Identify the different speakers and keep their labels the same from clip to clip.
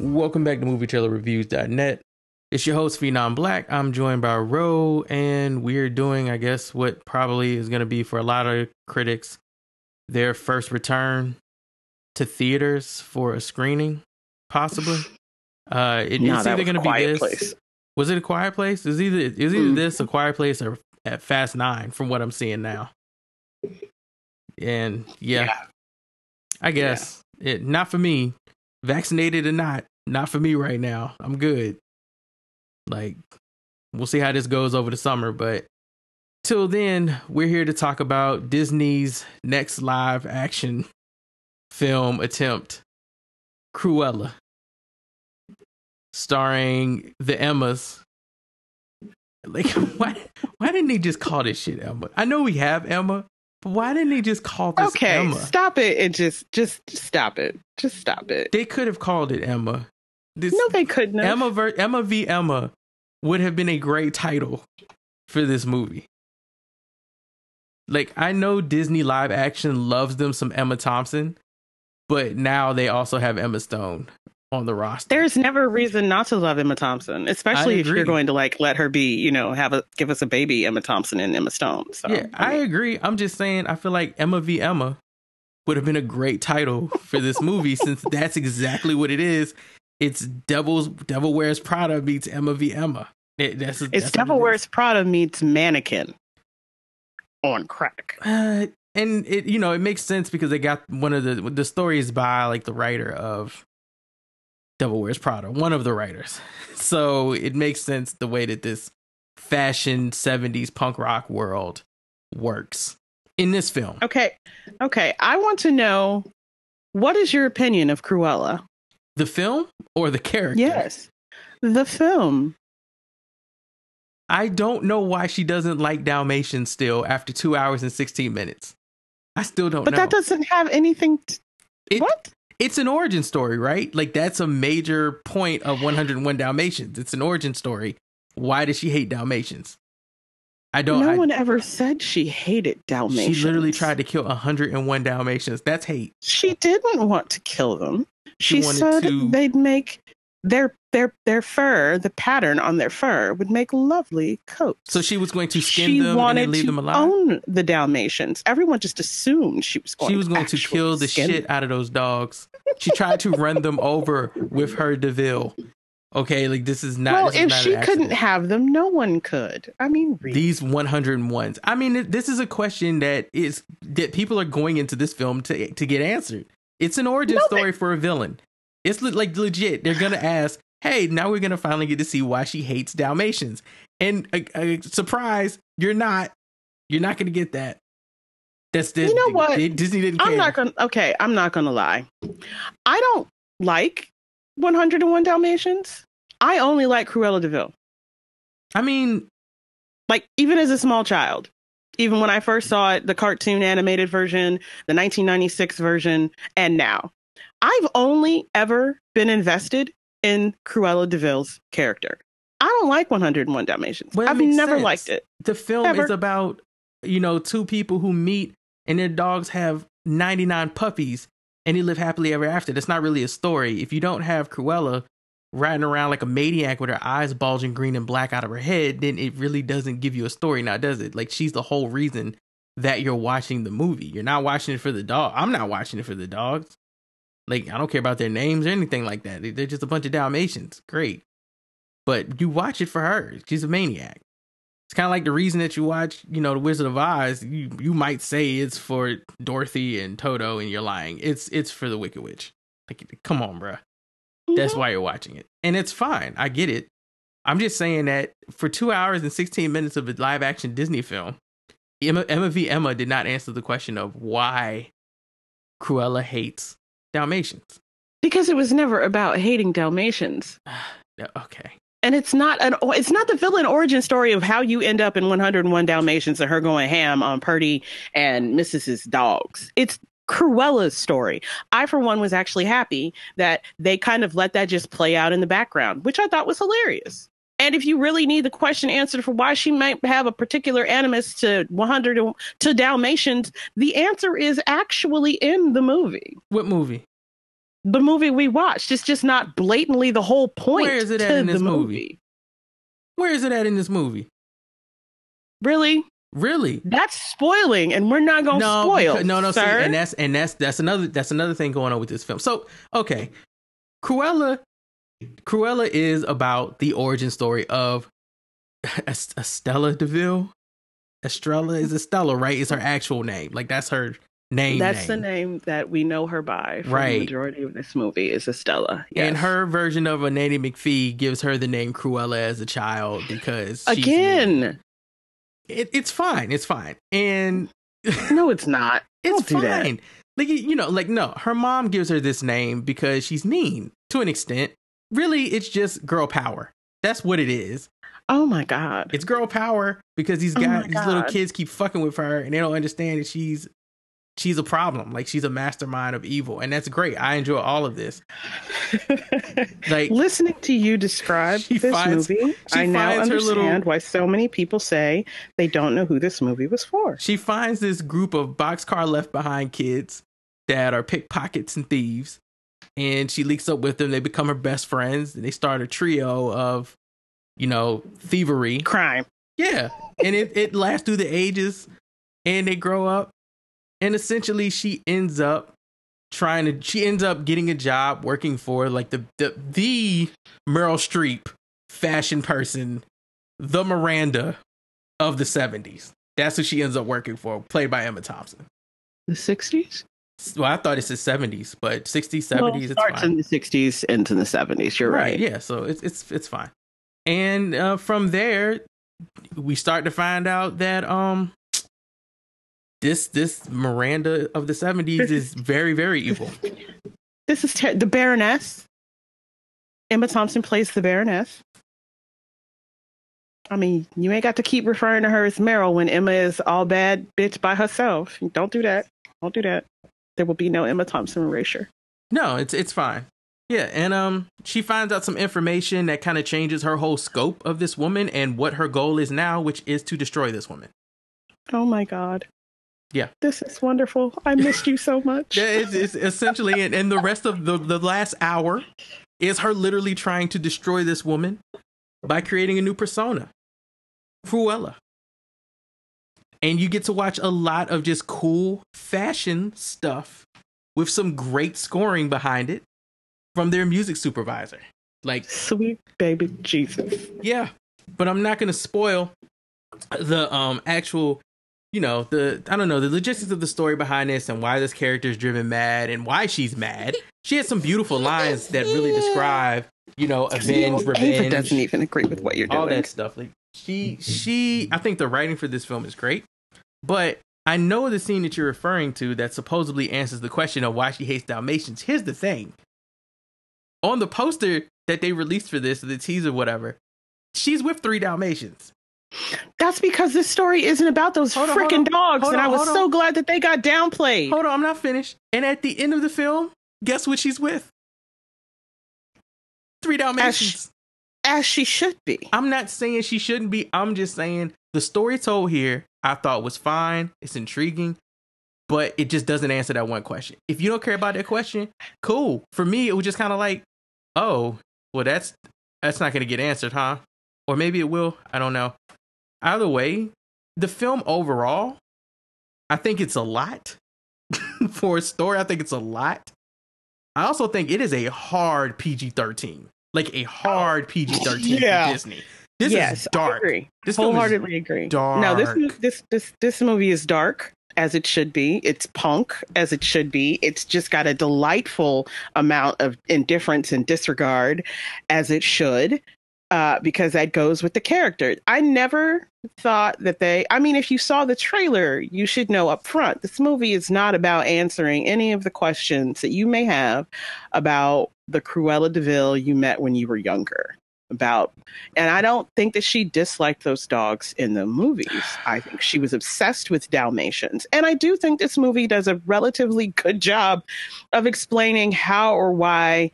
Speaker 1: Welcome back to MovieTrailerReviews.net. It's your host, Phenom Black. I'm joined by Ro, and we're doing, I guess, what probably is going to be for a lot of critics their first return to theaters for a screening, possibly. Uh, it,
Speaker 2: Nah,
Speaker 1: it's either going to be this.
Speaker 2: Place.
Speaker 1: Was it a quiet place? Is either is either
Speaker 2: Mm.
Speaker 1: this a quiet place or at Fast Nine from what I'm seeing now. And yeah, I guess it not for me. Vaccinated or not, not for me right now. I'm good. Like we'll see how this goes over the summer, but till then, we're here to talk about Disney's next live action film attempt, Cruella, starring the Emmas. Like, why? Why didn't they just call this shit Emma? I know we have Emma, why didn't they just call this Emma?
Speaker 2: Okay,
Speaker 1: Emma?
Speaker 2: stop it and just just stop it. Just stop it.
Speaker 1: They could have called it Emma. This
Speaker 2: No, they couldn't. have.
Speaker 1: Emma ver- Emma v Emma would have been a great title for this movie. Like I know Disney live action loves them some Emma Thompson, but now they also have Emma Stone on the roster.
Speaker 2: There's never a reason not to love Emma Thompson, especially if you're going to like let her be, you know, have a give us a baby Emma Thompson and Emma Stone. So
Speaker 1: yeah, I
Speaker 2: mean,
Speaker 1: agree. I'm just saying I feel like Emma v Emma would have been a great title for this movie since that's exactly what it is. It's Devil's Devil Wears Prada meets Emma v Emma. It, that's,
Speaker 2: it's
Speaker 1: that's
Speaker 2: Devil
Speaker 1: it is.
Speaker 2: Wears Prada meets Mannequin on crack.
Speaker 1: Uh, and it you know it makes sense because they got one of the the stories by like the writer of Devil Wears Prada, one of the writers. So it makes sense the way that this fashion 70s punk rock world works in this film.
Speaker 2: Okay, okay. I want to know what is your opinion of Cruella?
Speaker 1: The film or the character?
Speaker 2: Yes, the film.
Speaker 1: I don't know why she doesn't like Dalmatians still after two hours and 16 minutes. I still don't
Speaker 2: But
Speaker 1: know.
Speaker 2: that doesn't have anything. To,
Speaker 1: It-
Speaker 2: what?
Speaker 1: It's an origin story, right? Like that's a major point of 101 Dalmatians. It's an origin story. Why does she hate Dalmatians? I don't.
Speaker 2: no
Speaker 1: I-
Speaker 2: one ever said she hated Dalmatians.
Speaker 1: she literally tried to kill 101 Dalmatians. That's hate.
Speaker 2: She didn't want to kill them.
Speaker 1: She
Speaker 2: She, said
Speaker 1: to-
Speaker 2: they'd make their their their fur, the pattern on their fur, would make lovely coats.
Speaker 1: So she was going to skin
Speaker 2: she
Speaker 1: them and
Speaker 2: wanted
Speaker 1: then leave
Speaker 2: to
Speaker 1: them alive.
Speaker 2: own the Dalmatians. Everyone just assumed she was going.
Speaker 1: She was going to
Speaker 2: actually
Speaker 1: kill the
Speaker 2: skin
Speaker 1: shit out of those dogs. She tried to run them over with her Deville. Okay, like this is not.
Speaker 2: well,
Speaker 1: is
Speaker 2: if
Speaker 1: not
Speaker 2: she couldn't have them, no one could. I mean, really.
Speaker 1: these 101s. I mean, this is a question that is that people are going into this film to to get answered. It's an origin
Speaker 2: No, they-
Speaker 1: story for a villain. It's like legit. They're gonna ask, "Hey, now we're gonna finally get to see why she hates Dalmatians." And a, a surprise, you're not. You're not gonna get that. That's the,
Speaker 2: You know what?
Speaker 1: Disney didn't care.
Speaker 2: I'm not gonna. Okay, I'm not gonna lie. I don't like 101 Dalmatians. I only like Cruella de Vil.
Speaker 1: I mean,
Speaker 2: like even as a small child even when i first saw it the cartoon animated version the 1996 version and now i've only ever been invested in cruella de vil's character. I don't like 101 dalmatians.
Speaker 1: Well,
Speaker 2: i've never
Speaker 1: sense.
Speaker 2: liked it.
Speaker 1: The film
Speaker 2: Ever.
Speaker 1: is about you know two people who meet and their dogs have 99 puppies and they live happily ever after. That's not really a story. If you don't have cruella riding around like a maniac with her eyes bulging green and black out of her head then it really doesn't give you a story now does it? Like she's the whole reason that you're watching the movie. You're not watching it for the dog. I'm not watching it for the dogs like i don't care about their names or anything like that they're just a bunch of dalmatians great but you watch it for her she's a maniac it's kind of like the reason that you watch, you know, The Wizard of Oz. You you might say it's for Dorothy and Toto, and you're lying. It's it's for the Wicked Witch. Like, come on, bruh. That's
Speaker 2: Mhm.
Speaker 1: why you're watching it, and it's fine. I get it. I'm just saying that for two hours and 16 minutes of a live action Disney film, Emma, Emma v. Emma did not answer the question of why Cruella hates Dalmatians.
Speaker 2: because it was never about hating dalmatians.
Speaker 1: Okay.
Speaker 2: and it's not an it's not the villain origin story of how you end up in 101 dalmatians and her going ham on purdy and mrs's dogs. It's cruella's story. I for one was actually happy that they kind of let that just play out in the background which i thought was hilarious and if you really need the question answered for why she might have a particular animus to 100 to dalmatians the answer is actually in the movie
Speaker 1: What movie?
Speaker 2: the movie we watched. It's just not blatantly the whole point.
Speaker 1: Where is it at in this movie?
Speaker 2: movie?
Speaker 1: Where is it at in this movie?
Speaker 2: Really?
Speaker 1: Really?
Speaker 2: That's spoiling, and we're not gonna
Speaker 1: no,
Speaker 2: spoil.
Speaker 1: because- no, no. See,
Speaker 2: sir.
Speaker 1: and that's and that's that's another that's another thing going on with this film. So, okay, Cruella, Cruella is about the origin story of Es- Estella Deville. Estrella is Estella, right? Is her actual name. Like that's her name.
Speaker 2: That's the
Speaker 1: name.
Speaker 2: name that we know her by. For
Speaker 1: Right.
Speaker 2: The majority of this movie is Estella. Yes.
Speaker 1: And her version of a Nanny McPhee gives her the name Cruella as a child because
Speaker 2: again.
Speaker 1: it, it's fine. It's fine. And
Speaker 2: No, it's not.
Speaker 1: It's
Speaker 2: do that.
Speaker 1: fine. Like you- you know, like no, her mom gives her this name because she's mean to an extent. Really, it's just girl power. That's what it is.
Speaker 2: Oh my god.
Speaker 1: It's girl power because these
Speaker 2: Oh
Speaker 1: guys,
Speaker 2: my
Speaker 1: these little kids keep fucking with her and they don't understand that she's she's a problem. Like she's a mastermind of evil, and that's great. I enjoy all of this. Like
Speaker 2: Listening to you describe this
Speaker 1: finds-
Speaker 2: movie, I now understand
Speaker 1: little-
Speaker 2: why so many people say they don't know who this movie was for.
Speaker 1: she finds this group of boxcar left behind kids that are pickpockets and thieves and she leaks up with them. They become her best friends. And they start a trio of you know thievery.
Speaker 2: Crime.
Speaker 1: yeah. And it, it lasts through the ages and they grow up. And essentially she ends up trying to she ends up getting a job working for like the the, the meryl streep fashion person the miranda of the 70s that's who she ends up working for played by emma thompson.
Speaker 2: The 60s?
Speaker 1: Well i thought it's the 70s but 60s 70s
Speaker 2: Well, it
Speaker 1: it's
Speaker 2: starts in the 60s, ends in the 70s. You're right.
Speaker 1: yeah so it's it's it's fine and uh from there we start to find out that um this this miranda of the 70s is very very evil
Speaker 2: This is ter- the Baroness. Emma Thompson plays the Baroness. I mean, you ain't got to keep referring to her as Meryl when Emma is all bad bitch by herself. Don't do that. Don't do that. There will be no Emma Thompson erasure.
Speaker 1: no it's it's fine yeah and um she finds out some information that kind of changes her whole scope of this woman and what her goal is now which is to destroy this woman
Speaker 2: Oh my God.
Speaker 1: Yeah.
Speaker 2: This is wonderful. I missed you so much.
Speaker 1: Yeah, it's, it's essentially, and, and the rest of the, the last hour is her literally trying to destroy this woman by creating a new persona, Cruella. And you get to watch a lot of just cool fashion stuff with some great scoring behind it from their music supervisor. Like,
Speaker 2: Sweet baby Jesus.
Speaker 1: yeah, but I'm not going to spoil the um actual you know the I don't know the logistics of the story behind this and why this character is driven mad and why she's mad. She has some beautiful lines that really describe you know avenge,
Speaker 2: Ava
Speaker 1: revenge,
Speaker 2: doesn't even agree with what you're doing.
Speaker 1: all that stuff. Like she she I think the writing for this film is great, but I know the scene that you're referring to that supposedly answers the question of why she hates Dalmatians. Here's the thing. On the poster that they released for this, the teaser, whatever, she's with three Dalmatians.
Speaker 2: That's because this story isn't about those
Speaker 1: Hold on, hold
Speaker 2: freaking dogs,
Speaker 1: Hold
Speaker 2: and
Speaker 1: on,
Speaker 2: I was so
Speaker 1: on.
Speaker 2: glad that they got downplayed.
Speaker 1: Hold on, I'm not finished. And at the end of the film, guess what she's with? Three Dalmatians.
Speaker 2: As she should be.
Speaker 1: I'm not saying she shouldn't be. I'm just saying the story told here I thought was fine. It's intriguing, but it just doesn't answer that one question. If you don't care about that question, cool. For me, it was just kind of like, oh, well, that's that's not going to get answered, huh? Or maybe it will. I don't know. Either way, the film overall, I think it's a lot for a story. I think it's a lot. I also think it is a hard PG 13, like a hard PG 13
Speaker 2: Yeah.
Speaker 1: for Disney. This
Speaker 2: yes,
Speaker 1: is dark.
Speaker 2: I agree.
Speaker 1: This
Speaker 2: Wholeheartedly agree. No, this this this this movie is dark as it should be. It's punk as it should be. It's just got a delightful amount of indifference and disregard as it should. Uh, because that goes with the character. I never thought that they. I mean, if you saw the trailer, you should know up front. This movie is not about answering any of the questions that you may have about the Cruella de Vil you met when you were younger. About and I don't think that she disliked those dogs in the movies. I think she was obsessed with Dalmatians. And I do think this movie does a relatively good job of explaining how or why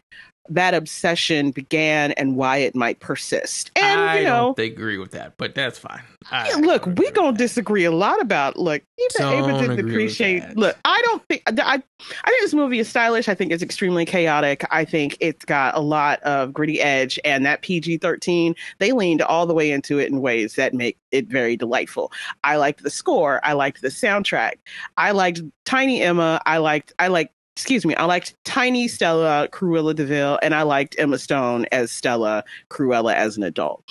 Speaker 2: that obsession began and why it might persist. And
Speaker 1: I
Speaker 2: you know,
Speaker 1: don't agree with that, but that's fine. I
Speaker 2: look, we gonna disagree a lot about. Look, even Ava didn't appreciate. Look, I don't think. I, I think this movie is stylish. I think it's extremely chaotic. I think it's got a lot of gritty edge, and that PG thirteen they leaned all the way into it in ways that make it very delightful. I liked the score. I liked the soundtrack. I liked Tiny Emma. I liked. I liked. Excuse me. I liked Tiny Stella Cruella de Vil, and I liked Emma Stone as Stella Cruella as an adult.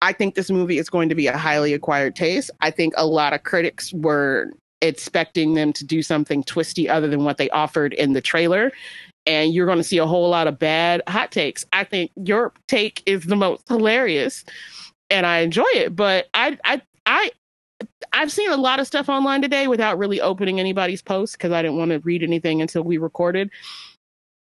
Speaker 2: I think this movie is going to be a highly acquired taste. I think a lot of critics were expecting them to do something twisty other than what they offered in the trailer. And you're going to see a whole lot of bad hot takes. I think your take is the most hilarious and I enjoy it, but I I I I've seen a lot of stuff online today without really opening anybody's post because I didn't want to read anything until we recorded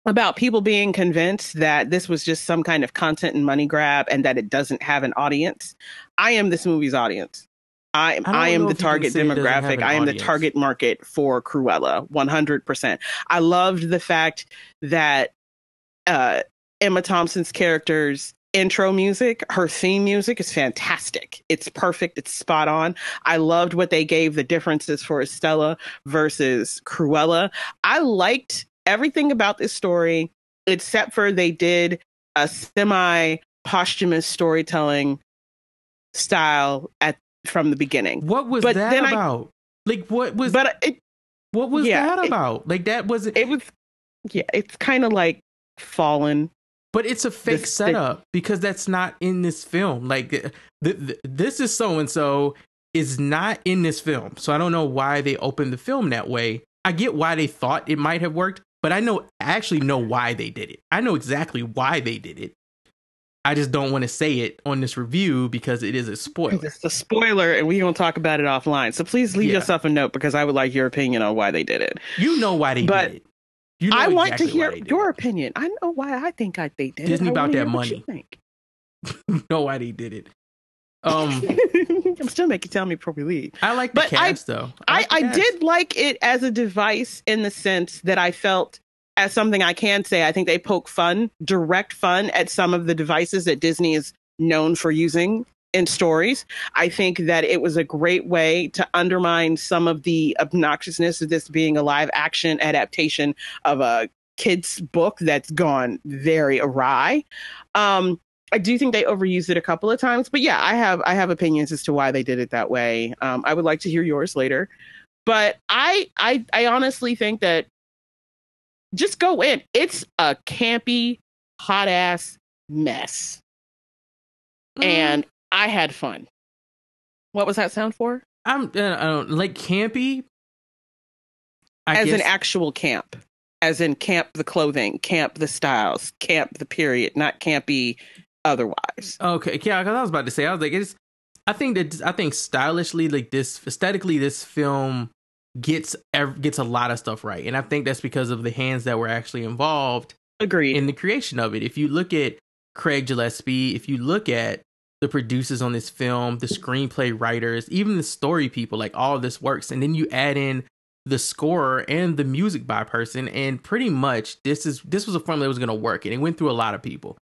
Speaker 2: about people being convinced that this was just some kind of content and money grab and that it doesn't have an audience. I am this movie's audience. I,
Speaker 1: I
Speaker 2: I am the
Speaker 1: if you can
Speaker 2: target
Speaker 1: say it doesn't have
Speaker 2: demographic. I am the target market for Cruella, 100%. I loved the fact that uh, Emma Thompson's character's intro music, her theme music is fantastic. It's perfect. It's spot on. I loved what they gave the differences for Estella versus Cruella. I liked everything about this story, except for they did a semi posthumous storytelling style at from the beginning.
Speaker 1: What was
Speaker 2: But
Speaker 1: that
Speaker 2: then I-
Speaker 1: about? like, what was
Speaker 2: But it
Speaker 1: what was
Speaker 2: yeah,
Speaker 1: that
Speaker 2: it-
Speaker 1: about? Like, that wasn't.
Speaker 2: it was yeah, it's kind of like fallen.
Speaker 1: But it's a fake
Speaker 2: This-
Speaker 1: setup because that's not in this film. Like, th- th- this is so and so is not in this film. So I don't know why they opened the film that way. I get why they thought it might have worked, but I know I actually know why they did it. I know exactly why they did it. I just don't want to say it on this review because it is a spoiler.
Speaker 2: It's a spoiler, and we're gonna talk about it offline. So please leave
Speaker 1: Yeah.
Speaker 2: yourself a note because I would like your opinion on why they did it.
Speaker 1: You know why they
Speaker 2: But
Speaker 1: did it. You know
Speaker 2: I want
Speaker 1: exactly
Speaker 2: to hear your opinion. I know why I think I they did
Speaker 1: Disney
Speaker 2: it. I
Speaker 1: about that
Speaker 2: hear what you
Speaker 1: money.
Speaker 2: think.
Speaker 1: Know why they did it. Um,
Speaker 2: I'm still making tell me we leave.
Speaker 1: I like the
Speaker 2: But I-
Speaker 1: though.
Speaker 2: I,
Speaker 1: like
Speaker 2: I
Speaker 1: cast.
Speaker 2: did like it as a device in the sense that I felt as something I can say. I think they poke fun, direct fun at some of the devices that Disney is known for using in stories. I think that it was a great way to undermine some of the obnoxiousness of this being a live action adaptation of a kid's book that's gone very awry. Um, I do think they overused it a couple of times, but yeah, I have I have opinions as to why they did it that way. Um, I would like to hear yours later, but I I I honestly think that just go in. It's a campy, hot ass mess,
Speaker 1: Mm,
Speaker 2: and I had fun. What was that sound for?
Speaker 1: I'm uh, I don't like campy. I
Speaker 2: as
Speaker 1: guess,
Speaker 2: an actual camp, as in camp the clothing, camp the styles, camp the period, not campy otherwise.
Speaker 1: okay, yeah, because I was about to say, I was like, it's. I think that I think stylishly, like this aesthetically, this film gets gets a lot of stuff right, and I think that's because of the hands that were actually involved
Speaker 2: Agreed.
Speaker 1: in the creation of it. If you look at Craig Gillespie, if you look at the producers on this film, the screenplay writers, even the story people, like all this works, and then you add in the scorer and the music by person, and pretty much this is this was a formula that was to work, and it went through a lot of people.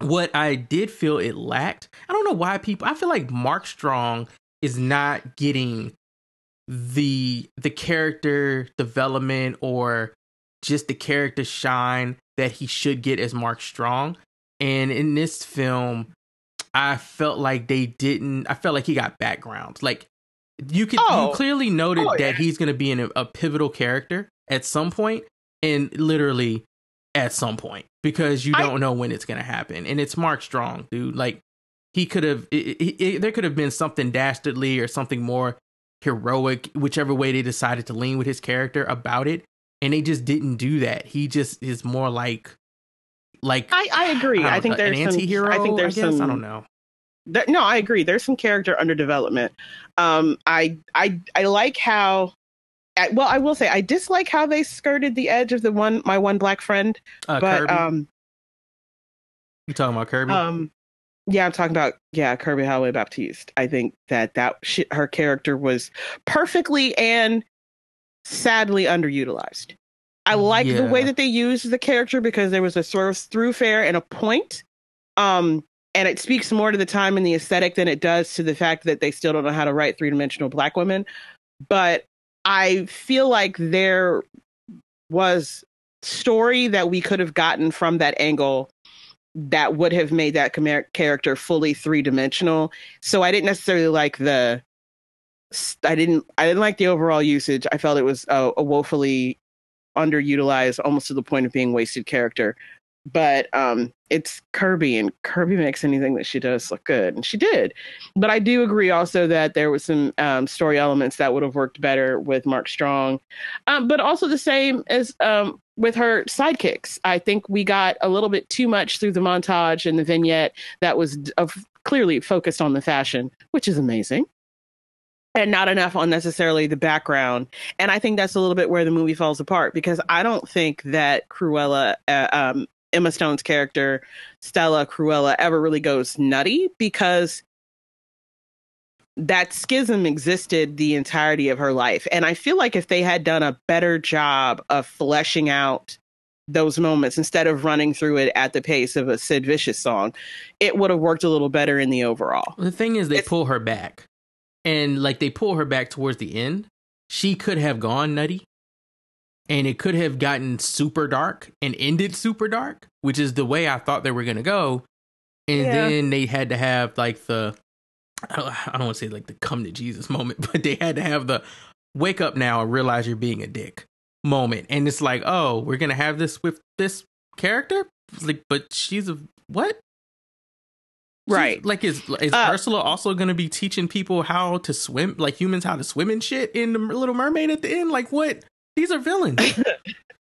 Speaker 1: What I did feel it lacked, I don't know why people. I feel like Mark Strong is not getting the the character development or just the character shine that he should get as Mark Strong. And in this film, I felt like they didn't. I felt like he got background. Like you could,
Speaker 2: Oh.
Speaker 1: you clearly noted
Speaker 2: Oh,
Speaker 1: that
Speaker 2: yeah.
Speaker 1: he's going to be in a, a pivotal character at some point, and literally at some point because you don't know when it's going to happen. And it's Mark Strong, dude. Like he could have. There could have been something dastardly or something more heroic, whichever way they decided to lean with his character about it, and they just didn't do that. He just is more like, like
Speaker 2: I, I agree. I,
Speaker 1: don't
Speaker 2: think there's
Speaker 1: an anti-hero.
Speaker 2: Some, I think there's
Speaker 1: guess?
Speaker 2: some.
Speaker 1: I don't know.
Speaker 2: There, no, I agree. There's some character under development. Um, I I I like how. I, well, I will say I dislike how they skirted the edge of the one my one black friend,
Speaker 1: Uh,
Speaker 2: but
Speaker 1: Kirby,
Speaker 2: um
Speaker 1: you talking about Kirby?
Speaker 2: um yeah, I'm talking about yeah Kirby Howell Baptiste. I think that that she, her character was perfectly and sadly underutilized. I like
Speaker 1: Yeah.
Speaker 2: the way that they used the character because there was a sort of through fair and a point. Um, and it speaks more to the time and the aesthetic than it does to the fact that they still don't know how to write three dimensional black women. But I feel like there was story that we could have gotten from that angle that would have made that chimera- character fully three dimensional. So I didn't necessarily like the. I didn't. I didn't like the overall usage. I felt it was a, a woefully underutilized, almost to the point of being wasted character. But um, it's Kirby, and Kirby makes anything that she does look good, and she did. But I do agree also that there was some um, story elements that would have worked better with Mark Strong, um, but also the same as um, with her sidekicks. I think we got a little bit too much through the montage and the vignette that was of clearly focused on the fashion, which is amazing. And not enough on necessarily the background. And I think that's a little bit where the movie falls apart because I don't think that Cruella, uh, um, Emma Stone's character, Stella Cruella, ever really goes nutty because that schism existed the entirety of her life. And I feel like if they had done a better job of fleshing out those moments instead of running through it at the pace of a Sid Vicious song, it would have worked a little better in the overall.
Speaker 1: The thing is, they
Speaker 2: It's-
Speaker 1: pull her back, and like they pull her back towards the end. She could have gone nutty, and it could have gotten super dark and ended super dark, which is the way I thought they were gonna go. And
Speaker 2: Yeah.
Speaker 1: then they had to have like the, I don't, I don't want to say like the come to Jesus moment, but they had to have the wake up now and realize you're being a dick moment. And it's like, oh, we're gonna have this with this character, It's like, but she's a what?
Speaker 2: Right.
Speaker 1: Like, is is
Speaker 2: Uh,
Speaker 1: Ursula also going to be teaching people how to swim, like humans how to swim and shit in the Little Mermaid at the end? Like, what? These are villains.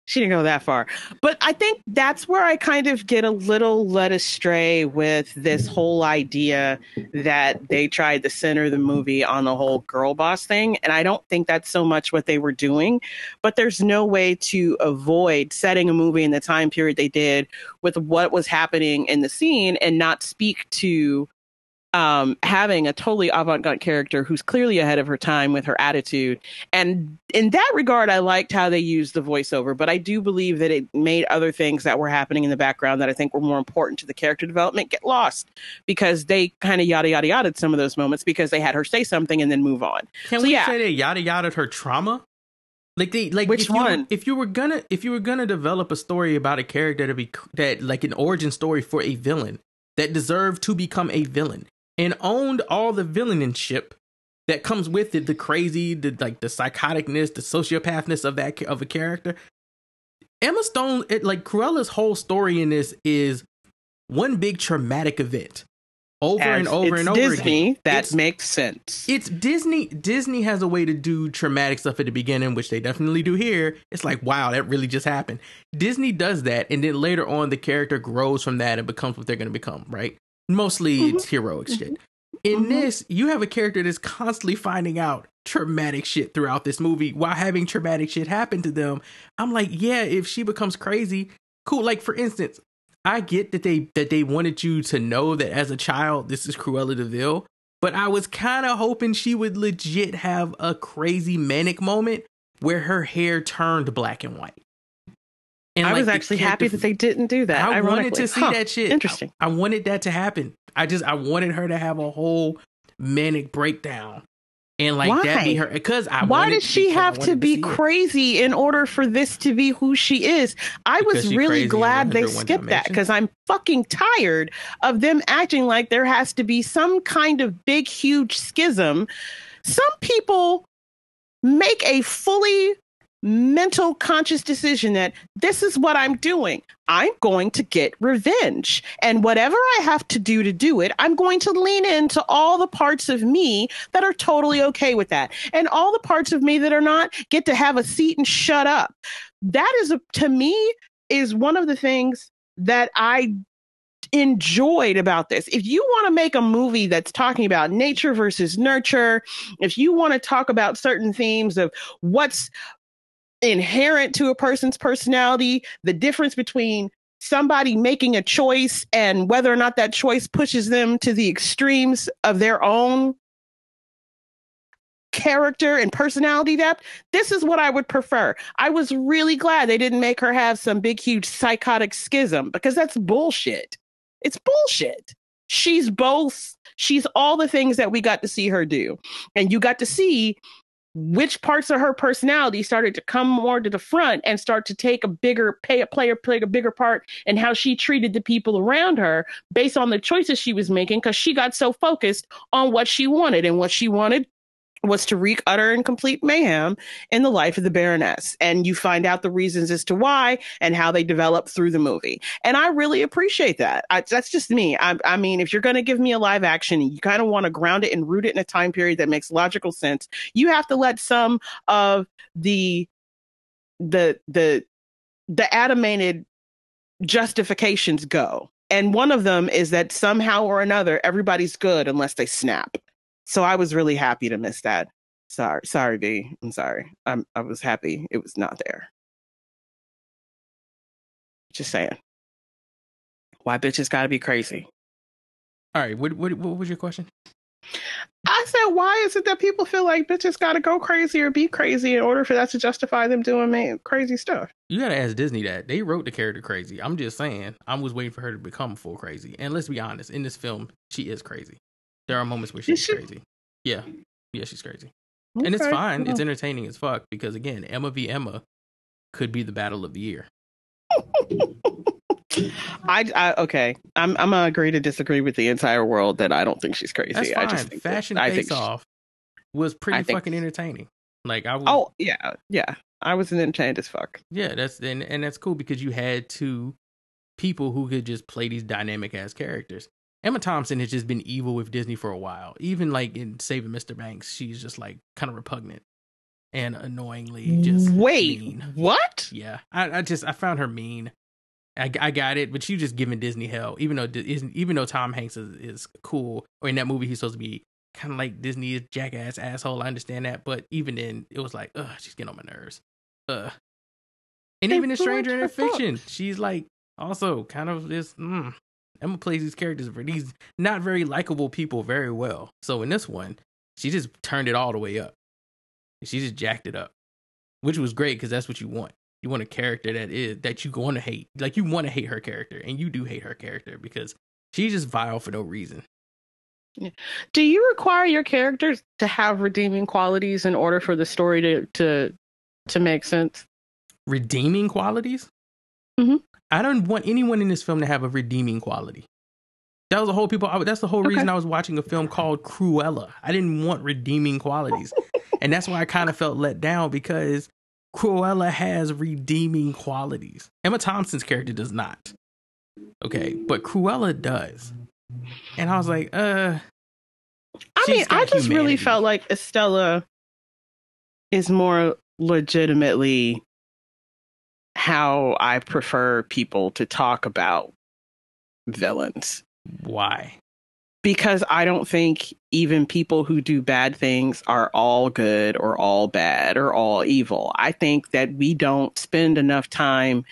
Speaker 2: She didn't go that far. But I think that's where I kind of get a little led astray with this whole idea that they tried to center the movie on the whole girl boss thing. And I don't think that's so much what they were doing. But there's no way to avoid setting a movie in the time period they did with what was happening in the scene and not speak to um, having a totally avant-garde character who's clearly ahead of her time with her attitude. And in that regard, I liked how they used the voiceover, but I do believe that it made other things that were happening in the background that I think were more important to the character development get lost because they kind of yada yada yada some of those moments because they had her say something and then move on.
Speaker 1: Can
Speaker 2: So,
Speaker 1: we
Speaker 2: yeah.
Speaker 1: say they yada yada her trauma? Like they like
Speaker 2: Which
Speaker 1: if you-
Speaker 2: one?
Speaker 1: if you were gonna if you were gonna develop a story about a character to be that like an origin story for a villain that deserved to become a villain and owned all the villainship that comes with it, the crazy, the like the psychoticness, the sociopathness of that of a character. Emma Stone, it, like Cruella's whole story in this is one big traumatic event, over and over and over
Speaker 2: Disney,
Speaker 1: again.
Speaker 2: that
Speaker 1: It's-
Speaker 2: makes sense.
Speaker 1: it's Disney. Disney has a way to do traumatic stuff at the beginning, which they definitely do here. It's like, wow, that really just happened. Disney does that, and then later on, the character grows from that and becomes what they're going to become. Right? Mostly, it's heroic shit. In
Speaker 2: Mhm.
Speaker 1: this, you have a character that's constantly finding out traumatic shit throughout this movie while having traumatic shit happen to them. I'm like, yeah, if she becomes crazy, cool. Like for instance, I get that they that they wanted you to know that as a child, this is Cruella de Vil. But I was kind of hoping she would legit have a crazy manic moment where her hair turned black and white. And
Speaker 2: I
Speaker 1: like,
Speaker 2: was actually happy that they didn't do that.
Speaker 1: I wanted to see
Speaker 2: Huh.
Speaker 1: that shit.
Speaker 2: Interesting.
Speaker 1: I, I wanted that to happen. I just I wanted her to have a whole manic breakdown. And like that be her because I
Speaker 2: Why does she have to be
Speaker 1: it.
Speaker 2: crazy in order for this to be who she is? I
Speaker 1: Because
Speaker 2: was really glad they
Speaker 1: 101
Speaker 2: skipped that because I'm fucking tired of them acting like there has to be some kind of big, huge schism. Some people make a fully mental conscious decision that this is what I'm doing. I'm going to get revenge. And whatever I have to do to do it, I'm going to lean into all the parts of me that are totally okay with that. And all the parts of me that are not get to have a seat and shut up. That is a, to me is one of the things that I enjoyed about this. If you want to make a movie that's talking about nature versus nurture, if you want to talk about certain themes of what's inherent to a person's personality, the difference between somebody making a choice and whether or not that choice pushes them to the extremes of their own character and personality depth, this is what I would prefer. I was really glad they didn't make her have some big, huge psychotic schism because that's bullshit. It's bullshit. She's both, she's all the things that we got to see her do. And you got to see which parts of her personality started to come more to the front and start to take a bigger pay a player play a bigger part in how she treated the people around her based on the choices she was making because she got so focused on what she wanted and what she wanted was to wreak utter and complete mayhem in the life of the Baroness. And you find out the reasons as to why and how they develop through the movie. And I really appreciate that. I, that's just me. I, I mean, if you're going to give me a live action, you kind of want to ground it and root it in a time period that makes logical sense. You have to let some of the, the, the, the animated justifications go. And one of them is that somehow or another, everybody's good unless they snap. So I was really happy to miss that. Sorry, sorry, B. I'm sorry. I'm I was happy it was not there. Just saying. Why bitches gotta be crazy?
Speaker 1: All right, what what what was your question?
Speaker 2: I said, why is it that people feel like bitches gotta go crazy or be crazy in order for that to justify them doing man- crazy stuff?
Speaker 1: You gotta ask Disney that. They wrote the character crazy. I'm just saying, I was waiting for her to become full crazy. And let's be honest, in this film, she is crazy. There are moments where she's she? crazy. Yeah, yeah, she's crazy, okay. and it's fine. It's entertaining as fuck because again, Emma v Emma could be the battle of the year.
Speaker 2: I, I, okay. I'm I'm gonna agree to disagree with the entire world that I don't think she's crazy.
Speaker 1: That's fine.
Speaker 2: I just think
Speaker 1: fashion that, face off was pretty fucking entertaining. Like I was,
Speaker 2: Oh yeah, yeah. I was entertained as fuck.
Speaker 1: Yeah, that's and and that's cool because you had two people who could just play these dynamic ass characters. Emma Thompson has just been evil with Disney for a while. Even like in Saving Mr. Banks, she's just like kind of repugnant and annoyingly just
Speaker 2: wait.
Speaker 1: Mean.
Speaker 2: What?
Speaker 1: Yeah, I, I just I found her mean. I, I got it, but she just giving Disney hell. Even though even though Tom Hanks is, is cool, or in that movie he's supposed to be kind of like Disney's jackass asshole. I understand that, but even then it was like, ugh, she's getting on my nerves. Ugh. And even in Stranger in Fiction, she's like also kind of this. Mm, Emma plays these characters for these not very likable people very well. So in this one, she just turned it all the way up. She just jacked it up, which was great because that's what you want. You want a character that is that you want to hate, like you want to hate her character, and you do hate her character because she's just vile for no reason.
Speaker 2: Do you require your characters to have redeeming qualities in order for the story to to to make sense?
Speaker 1: Redeeming qualities?
Speaker 2: Mm-hmm.
Speaker 1: I don't want anyone in this film to have a redeeming quality. That was the whole people. That's the whole okay. reason I was watching a film called Cruella. I didn't want redeeming qualities, and that's why I kind of felt let down because Cruella has redeeming qualities. Emma Thompson's character does not. Okay, but Cruella does, and I was like, uh.
Speaker 2: I mean, I just humanity. really felt like Estella is more legitimately how I prefer people to talk about villains.
Speaker 1: Why?
Speaker 2: Because I don't think even people who do bad things are all good or all bad or all evil. I think that we don't spend enough time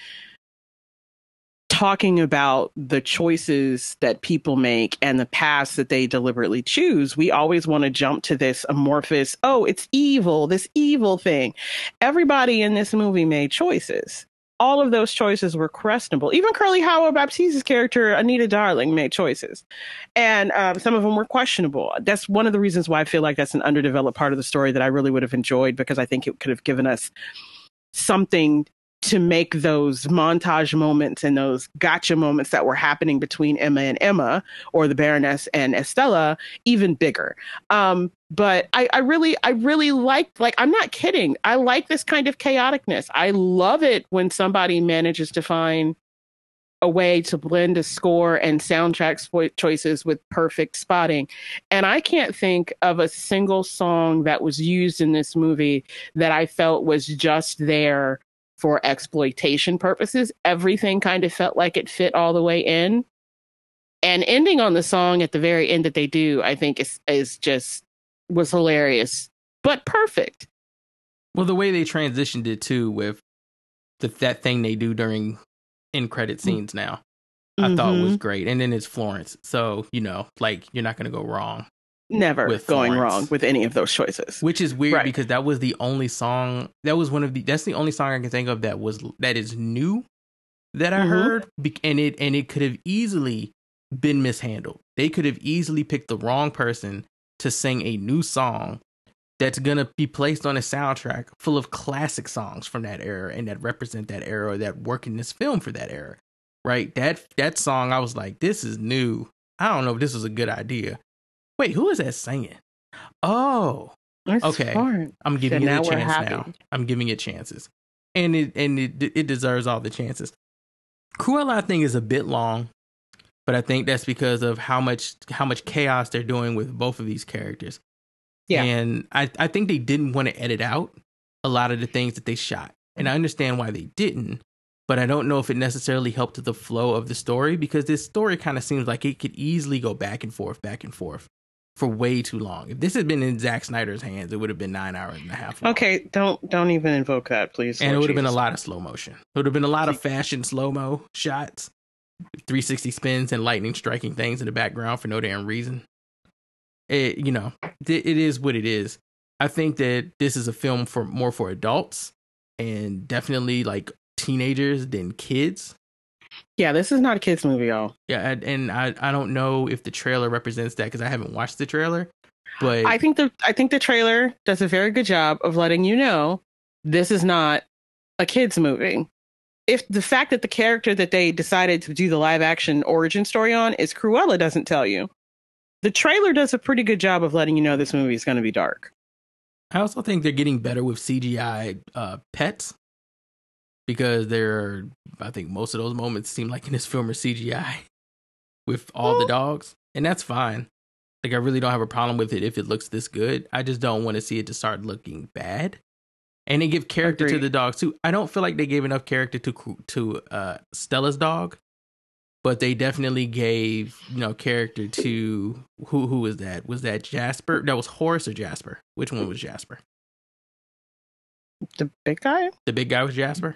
Speaker 2: talking about the choices that people make and the paths that they deliberately choose, we always want to jump to this amorphous, oh, it's evil, this evil thing. Everybody in this movie made choices all of those choices were questionable. Even Kirby Howell Baptiste's character, Anita Darling, made choices, and um, some of them were questionable. That's one of the reasons why I feel like that's an underdeveloped part of the story that I really would have enjoyed because I think it could have given us something to make those montage moments and those gotcha moments that were happening between Emma and Emma or the Baroness and Estella even bigger. Um, but I, I really, I really like, like, I'm not kidding. I like this kind of chaoticness. I love it when somebody manages to find a way to blend a score and soundtrack choices with perfect spotting. And I can't think of a single song that was used in this movie that I felt was just there for exploitation purposes. Everything kind of felt like it fit all the way in. And ending on the song at the very end that they do, I think is is just was hilarious, but perfect.
Speaker 1: Well, the way they transitioned it too with the, that thing they do during in credit mm. scenes now, I mm-hmm. thought was great. And then it's Florence, so you know, like you're not gonna go wrong
Speaker 2: Never going
Speaker 1: Florence.
Speaker 2: wrong with any of those choices.
Speaker 1: which is weird
Speaker 2: Right.
Speaker 1: because that was the only song that was one of the that's the only song I can think of that was that is new that I
Speaker 2: Mhm.
Speaker 1: heard and it and it could have easily been mishandled. They could have easily picked the wrong person to sing a new song that's going to be placed on a soundtrack full of classic songs from that era and that represent that era or that work in this film for that era. Right? That that song I was like this is new. I don't know if this was a good idea. Wait, who is that singing? Oh,
Speaker 2: It's
Speaker 1: Okay.
Speaker 2: fine.
Speaker 1: I'm giving
Speaker 2: So
Speaker 1: it a chance
Speaker 2: happy.
Speaker 1: now. I'm giving it chances, and it and it it deserves all the chances. Cruella, I think, is a bit long, but I think that's because of how much how much chaos they're doing with both of these characters.
Speaker 2: Yeah.
Speaker 1: and I I think they didn't want to edit out a lot of the things that they shot, and I understand why they didn't. But I don't know if it necessarily helped the flow of the story because this story kind of seems like it could easily go back and forth, back and forth for way too long. If this had been in Zack Snyder's hands, it would have been nine hours and a half. long.
Speaker 2: Okay, don't don't even invoke that, please.
Speaker 1: And it would have been a lot of slow motion. It would have been a lot of fashion slow mo shots, 360 spins, and lightning striking things in the background for no damn reason. It, you know, it, it is what it is. I think that this is a film for more for adults and definitely like teenagers than kids.
Speaker 2: Yeah, this is not a kids movie, y'all.
Speaker 1: Yeah, and- and I I don't know if the trailer represents that because I haven't watched the trailer, but
Speaker 2: I think the I think the trailer does a very good job of letting you know this is not a kids movie. If the fact that the character that they decided to do the live action origin story on is Cruella doesn't tell you. The trailer does a pretty good job of letting you know this movie is going to be dark.
Speaker 1: I also think they're getting better with CGI uh, pets because there are, I think most of those moments seem like in this film are CGI with all the dogs, and that's fine. Like I really don't have a problem with it if it looks this good. I just don't want to see it to start looking bad. And they give character to the dogs too. I don't feel like they gave enough character to to uh, Stella's dog, but they definitely gave you know character to who who was that? Was that Jasper? That was Horace or Jasper? Which one was Jasper?
Speaker 2: The big guy?
Speaker 1: The big guy was Jasper,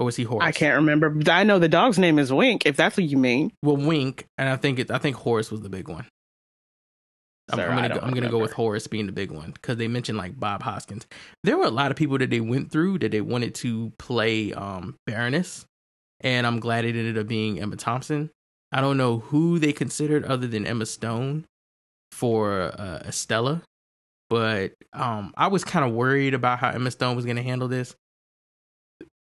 Speaker 1: or was he Horace?
Speaker 2: I can't remember. I know the dog's name is Wink, if that's what you mean.
Speaker 1: Well, Wink, and I think it. I think Horace was the big one. I'm,
Speaker 2: Sir,
Speaker 1: I'm gonna go, I'm gonna go with. Horace being the big one because they mentioned like Bob Hoskins. There were a lot of people that they went through that they wanted to play um Baroness, and I'm glad it ended up being Emma Thompson. I don't know who they considered other than Emma Stone for uh, Estella, but um I was kind of worried about how Emma Stone was gonna handle this.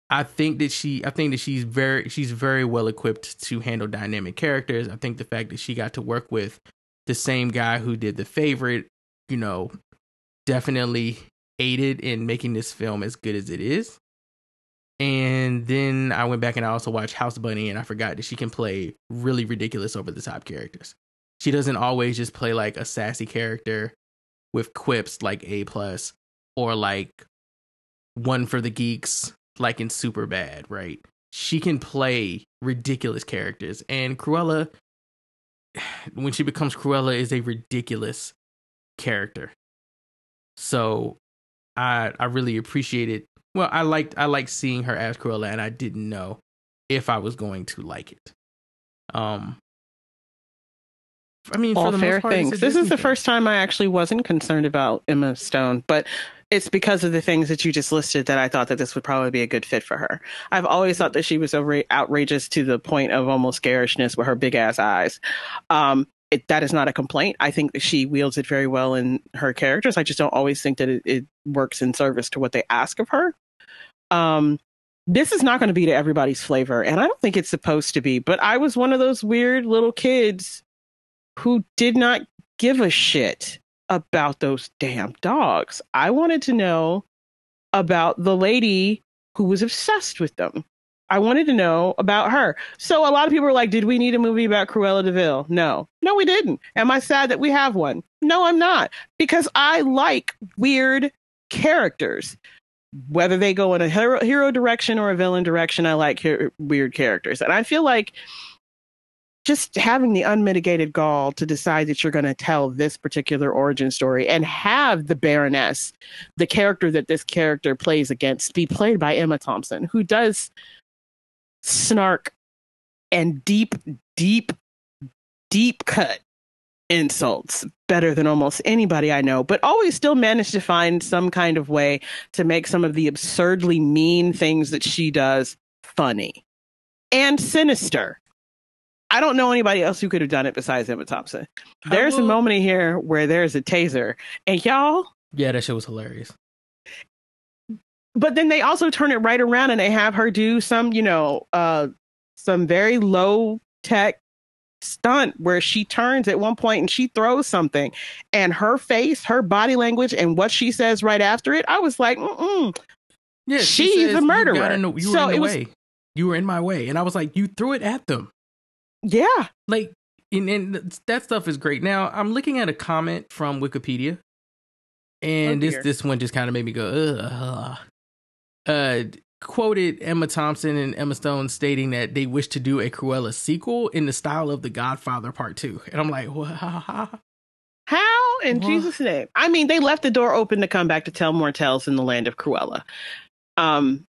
Speaker 1: I think that she I think that she's very she's very well equipped to handle dynamic characters. I think the fact that she got to work with the same guy who did the favorite, you know, definitely aided in making this film as good as it is. And then I went back and I also watched House Bunny and I forgot that she can play really ridiculous over the top characters. She doesn't always just play like a sassy character with quips like A plus or like one for the geeks like in Super Bad, right? She can play ridiculous characters and Cruella when she becomes Cruella is a ridiculous character. So I I really appreciate it. Well, I liked I liked seeing her as Cruella and I didn't know if I was going to like it. Um I mean, for
Speaker 2: All
Speaker 1: the
Speaker 2: fair
Speaker 1: most part,
Speaker 2: things. This is the
Speaker 1: film.
Speaker 2: first time I actually wasn't concerned about Emma Stone, but it's because of the things that you just listed that I thought that this would probably be a good fit for her. I've always thought that she was outra- outrageous to the point of almost garishness with her big ass eyes. Um, it, that is not a complaint. I think that she wields it very well in her characters. I just don't always think that it, it works in service to what they ask of her. Um, this is not going to be to everybody's flavor, and I don't think it's supposed to be. But I was one of those weird little kids who did not give a shit about those damn dogs. I wanted to know about the lady who was obsessed with them. I wanted to know about her. So a lot of people were like, did we need a movie about Cruella de Vil? No. No, we didn't. Am I sad that we have one? No, I'm not. Because I like weird characters. Whether they go in a hero, hero direction or a villain direction, I like her- weird characters. And I feel like just having the unmitigated gall to decide that you're going to tell this particular origin story and have the Baroness, the character that this character plays against, be played by Emma Thompson, who does snark and deep, deep, deep cut insults better than almost anybody I know, but always still manage to find some kind of way to make some of the absurdly mean things that she does funny and sinister. I don't know anybody else who could have done it besides Emma Thompson. There's
Speaker 1: will-
Speaker 2: a moment in here where there's a taser, and y'all,
Speaker 1: Yeah, that shit was hilarious.
Speaker 2: but then they also turn it right around and they have her do some, you know, uh, some very low tech stunt where she turns at one point and she throws something, and her face, her body language, and what she says right after it, I was like, mm
Speaker 1: Yeah, she
Speaker 2: She's
Speaker 1: says,
Speaker 2: a murderer."
Speaker 1: in the- You,
Speaker 2: So
Speaker 1: were in
Speaker 2: it
Speaker 1: the
Speaker 2: was-
Speaker 1: way. You were in my way, and I was like, you threw it at them.
Speaker 2: Yeah,
Speaker 1: Like, and, and that stuff is great. Now, I'm looking at a comment from Wikipedia, and
Speaker 2: Oh,
Speaker 1: this this one just kind of made me go, ugh. Uh, quoted Emma Thompson and Emma Stone stating that they wish to do a Cruella sequel in the style of The Godfather Part Two, and I'm like, what?
Speaker 2: How in
Speaker 1: What?
Speaker 2: Jesus' name? I mean, they left the door open to come back to tell more tales in the land of Cruella. Um,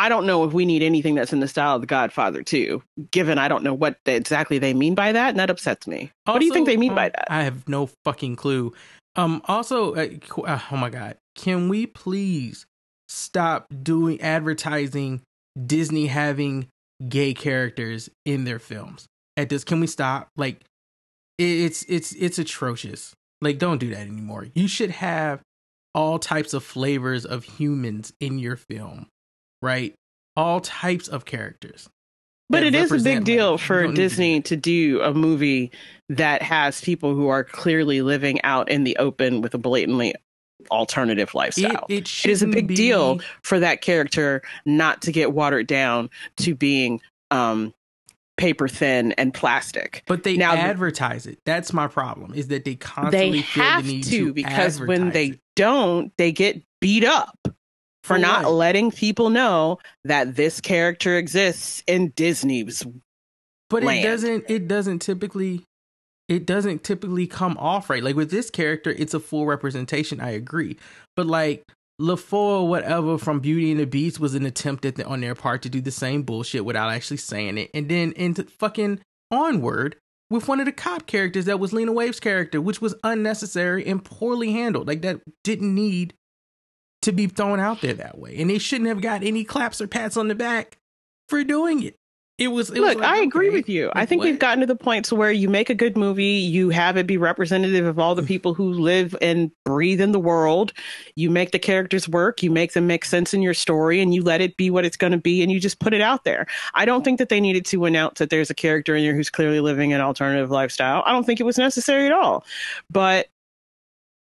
Speaker 2: I don't know if we need anything that's in the style of The Godfather too. Given I don't know what they- exactly they mean by that, and that upsets me. what do you think they mean
Speaker 1: um,
Speaker 2: by that?
Speaker 1: I have no fucking clue. Um. Also, uh, uh, oh my god, can we please stop doing advertising Disney having gay characters in their films? At this, can we stop? Like, it, it's it's it's atrocious. Like, don't do that anymore. You should have all types of flavors of humans in your film, right? All types of characters.
Speaker 2: But it is a big deal.
Speaker 1: You
Speaker 2: for
Speaker 1: don't need to do
Speaker 2: Disney to do a movie that has people who are clearly living out in the open with a blatantly alternative lifestyle.
Speaker 1: it,
Speaker 2: it is a big
Speaker 1: be-
Speaker 2: deal for that character not to get watered down to being um, paper thin and plastic.
Speaker 1: But they
Speaker 2: Now-
Speaker 1: advertise it. That's my problem. Is that they constantly
Speaker 2: They
Speaker 1: feel
Speaker 2: have
Speaker 1: the need
Speaker 2: to
Speaker 1: to,
Speaker 2: because when they
Speaker 1: it.
Speaker 2: don't, they get beat up for,
Speaker 1: For
Speaker 2: not letting people know that this character exists in Disney's.
Speaker 1: but
Speaker 2: land.
Speaker 1: it doesn't. It doesn't typically. It doesn't typically come off right. Like with this character, it's a full representation. I agree, but like LeFou, whatever from Beauty and the Beast was an attempt at the, on their part to do the same bullshit without actually saying it, and then into fucking onward with one of the cop characters that was Lena Waithe's character, which was unnecessary and poorly handled. Like that didn't need to be thrown out there that way, and they shouldn't have got any claps or pats on the back for doing it. It was. It was
Speaker 2: Look,
Speaker 1: like,
Speaker 2: I agree
Speaker 1: okay,
Speaker 2: with you. I
Speaker 1: like,
Speaker 2: think we've gotten to the point to where you make a good movie, you have it be representative of all the mm. people who live and breathe in the world. You make the characters work, you make them make sense in your story, and you let it be what it's going to be, and you just put it out there. I don't think that they needed to announce that there's a character in there who's clearly living an alternative lifestyle. I don't think it was necessary at all. But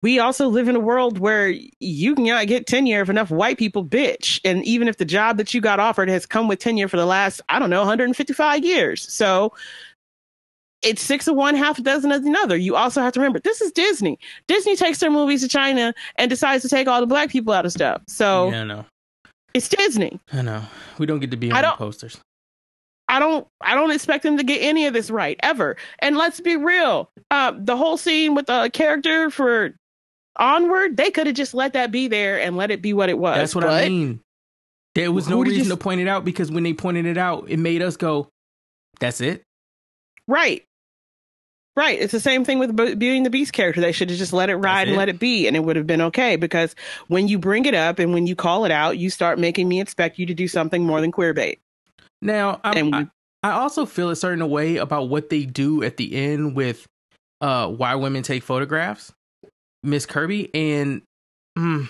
Speaker 2: we also live in a world where you can not get tenure if enough white people bitch. And even if the job that you got offered has come with tenure for the last, I don't know, 155 years. So it's six of one, half a dozen of another. You also have to remember this is Disney. Disney takes their movies to China and decides to take all the black people out of stuff. So
Speaker 1: Yeah, I know.
Speaker 2: it's Disney.
Speaker 1: I know. We don't get to be on the posters.
Speaker 2: I don't I don't expect them to get any of this right ever. And let's be real. Uh, the whole scene with the character for Onward, they could have just let that be there and let it be what it was.
Speaker 1: That's what
Speaker 2: But
Speaker 1: I mean. There was no reason
Speaker 2: you-
Speaker 1: to point it out because when they pointed it out, it made us go, "That's it."
Speaker 2: Right. Right. It's the same thing with Be- Beauty and the Beast character. They should have just let it ride
Speaker 1: That's
Speaker 2: and
Speaker 1: it.
Speaker 2: let it be, and it would have been okay. Because when you bring it up and when you call it out, you start making me expect you to do something more than queer bait.
Speaker 1: Now, I'm,
Speaker 2: And we-
Speaker 1: I, I also feel a certain way about what they do at the end with uh, why women take photographs, Miss Kirby, and mm,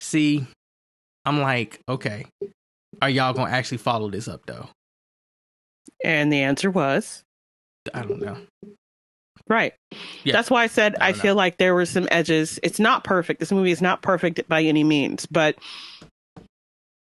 Speaker 1: see, I'm like, okay, are y'all gonna actually follow this up though?
Speaker 2: And the answer was
Speaker 1: I don't know.
Speaker 2: right.
Speaker 1: Yeah.
Speaker 2: That's why I said
Speaker 1: I
Speaker 2: I, feel like there were some edges. It's not perfect. This movie is not perfect by any means, but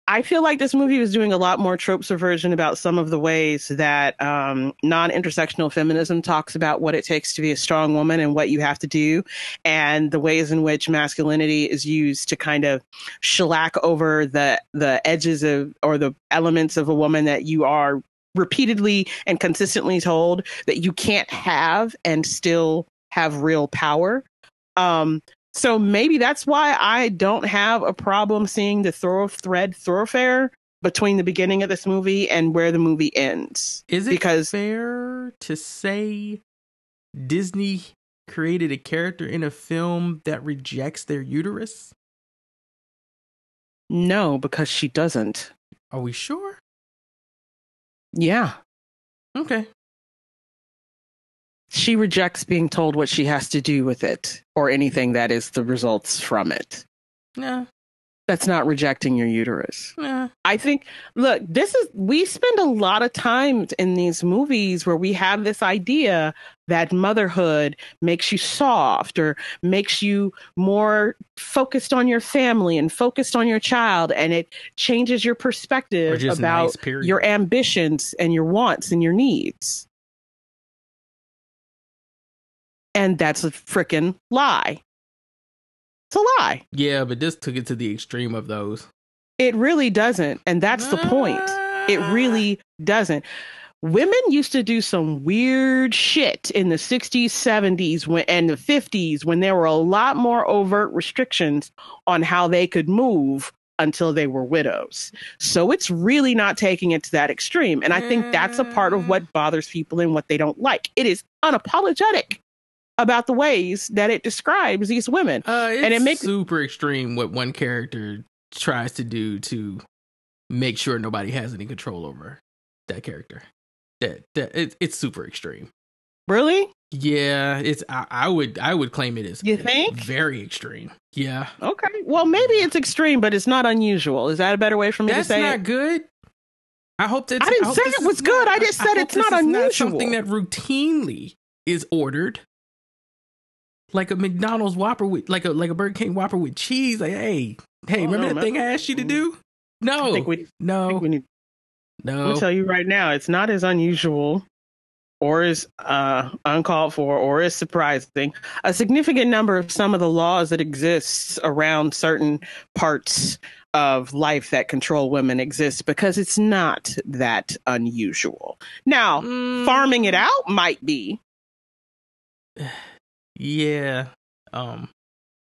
Speaker 2: I feel like this movie was doing a lot more trope subversion about some of the ways that um, non intersectional feminism talks about what it takes to be a strong woman and what you have to do, and the ways in which masculinity is used to kind of shellac over the the edges of or the elements of a woman that you are repeatedly and consistently told that you can't have and still have real power. Um, so maybe that's why I don't have a problem seeing the thorough thread thoroughfare between the beginning of this movie and where the movie ends.
Speaker 1: Is it
Speaker 2: Because-
Speaker 1: fair to say Disney created a character in a film that rejects their uterus?
Speaker 2: No, because she doesn't.
Speaker 1: Are we sure?
Speaker 2: Yeah.
Speaker 1: Okay.
Speaker 2: She rejects being told what she has to do with it or anything that is the results from it.
Speaker 1: Yeah.
Speaker 2: That's not rejecting your uterus.
Speaker 1: Yeah.
Speaker 2: I think, look, this is, we spend a lot of time in these movies where we have this idea that motherhood makes you soft or makes you more focused on your family and focused on your child. And it changes your perspective about
Speaker 1: nice,
Speaker 2: your ambitions and your wants and your needs. And that's a freaking lie. It's a lie.
Speaker 1: yeah, but this took it to the extreme of those.
Speaker 2: It really doesn't. And that's the point. It really doesn't. Women used to do some weird shit in the 60s, 70s, when, and the 50s when there were a lot more overt restrictions on how they could move until they were widows. So it's really not taking it to that extreme. And I think that's a part of what mm. bothers people and what they don't like. It is unapologetic about the ways that it describes these women.
Speaker 1: Uh, it's
Speaker 2: And it makes-
Speaker 1: super extreme what one character tries to do to make sure nobody has any control over that character. That that it, it's super extreme.
Speaker 2: Really?
Speaker 1: Yeah, it's I, I would I would claim it is
Speaker 2: You think?
Speaker 1: very extreme. Yeah,
Speaker 2: Okay. Well, maybe it's extreme, but it's not unusual. Is that a better way for me
Speaker 1: that's
Speaker 2: to say That's
Speaker 1: not
Speaker 2: it?
Speaker 1: good. I hope that
Speaker 2: I didn't
Speaker 1: hope
Speaker 2: say it was good. I just said
Speaker 1: hope
Speaker 2: it's not unusual.
Speaker 1: something that routinely is ordered, like a McDonald's Whopper with like a like a Burger King Whopper with cheese. Like, hey, hey,
Speaker 2: Oh,
Speaker 1: remember
Speaker 2: no,
Speaker 1: that thing I asked you to do?
Speaker 2: I
Speaker 1: No,
Speaker 2: think we, I
Speaker 1: no,
Speaker 2: think we need
Speaker 1: no.
Speaker 2: gonna tell you right now, it's not as unusual or as uh, uncalled for or as surprising. A significant number of some of the laws that exist around certain parts of life that control women exist because it's not that unusual. Now,
Speaker 1: Mm,
Speaker 2: farming it out might be,
Speaker 1: Yeah. Um.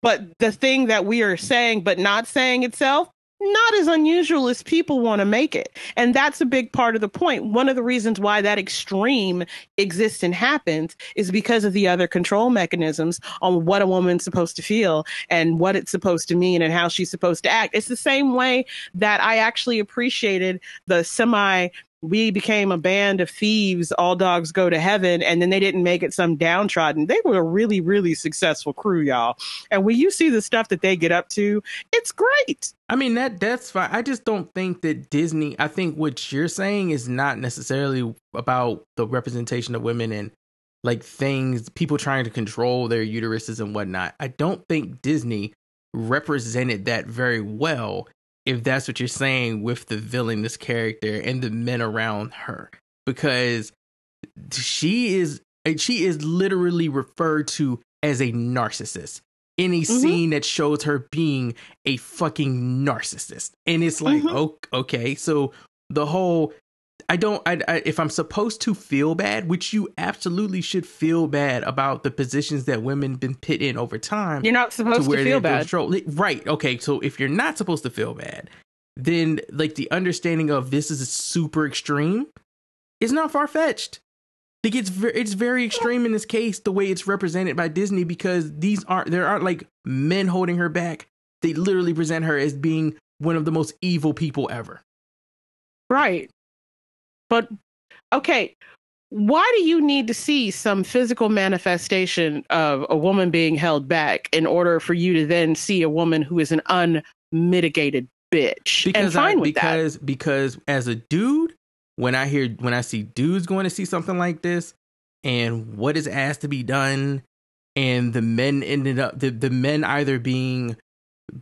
Speaker 2: but the thing that we are saying but not saying itself not as unusual as people want to make it and that's a big part of the point. one of the reasons why that extreme exists and happens is because of the other control mechanisms on what a woman's supposed to feel and what it's supposed to mean and how she's supposed to act it's the same way that i actually appreciated the semi we became a band of thieves all dogs go to heaven and then they didn't make it some downtrodden they were a really really successful crew y'all and when you see the stuff that they get up to it's great
Speaker 1: I mean that that's fine. I just don't think that Disney. I think what you're saying is not necessarily about the representation of women and like things people trying to control their uteruses and whatnot. I don't think Disney represented that very well. If that's what you're saying with the villain, this character and the men around her, because she is she is literally referred to as a narcissist in a scene that shows her being a fucking narcissist. And it's like,
Speaker 2: Mhm.
Speaker 1: oh, okay, so the whole I don't I, I if I'm supposed to feel bad, which you absolutely should feel bad about the positions that women been put in over time
Speaker 2: you're not supposed to,
Speaker 1: they're
Speaker 2: feel bad
Speaker 1: control- Right. Okay. So if you're not supposed to feel bad, then like the understanding of this is super extreme is not far fetched. Like it's very, it's very extreme in this case the way it's represented by Disney because these aren't there aren't like men holding her back. They literally present her as being one of the most evil people ever.
Speaker 2: right but okay why do you need to see some physical manifestation of a woman being held back in order for you to then see a woman who is an unmitigated bitch? And
Speaker 1: Because
Speaker 2: fine
Speaker 1: I,
Speaker 2: with that.
Speaker 1: because because as a dude, when I hear when I see dudes going to see something like this and what is asked to be done and the men ended up the, the men either being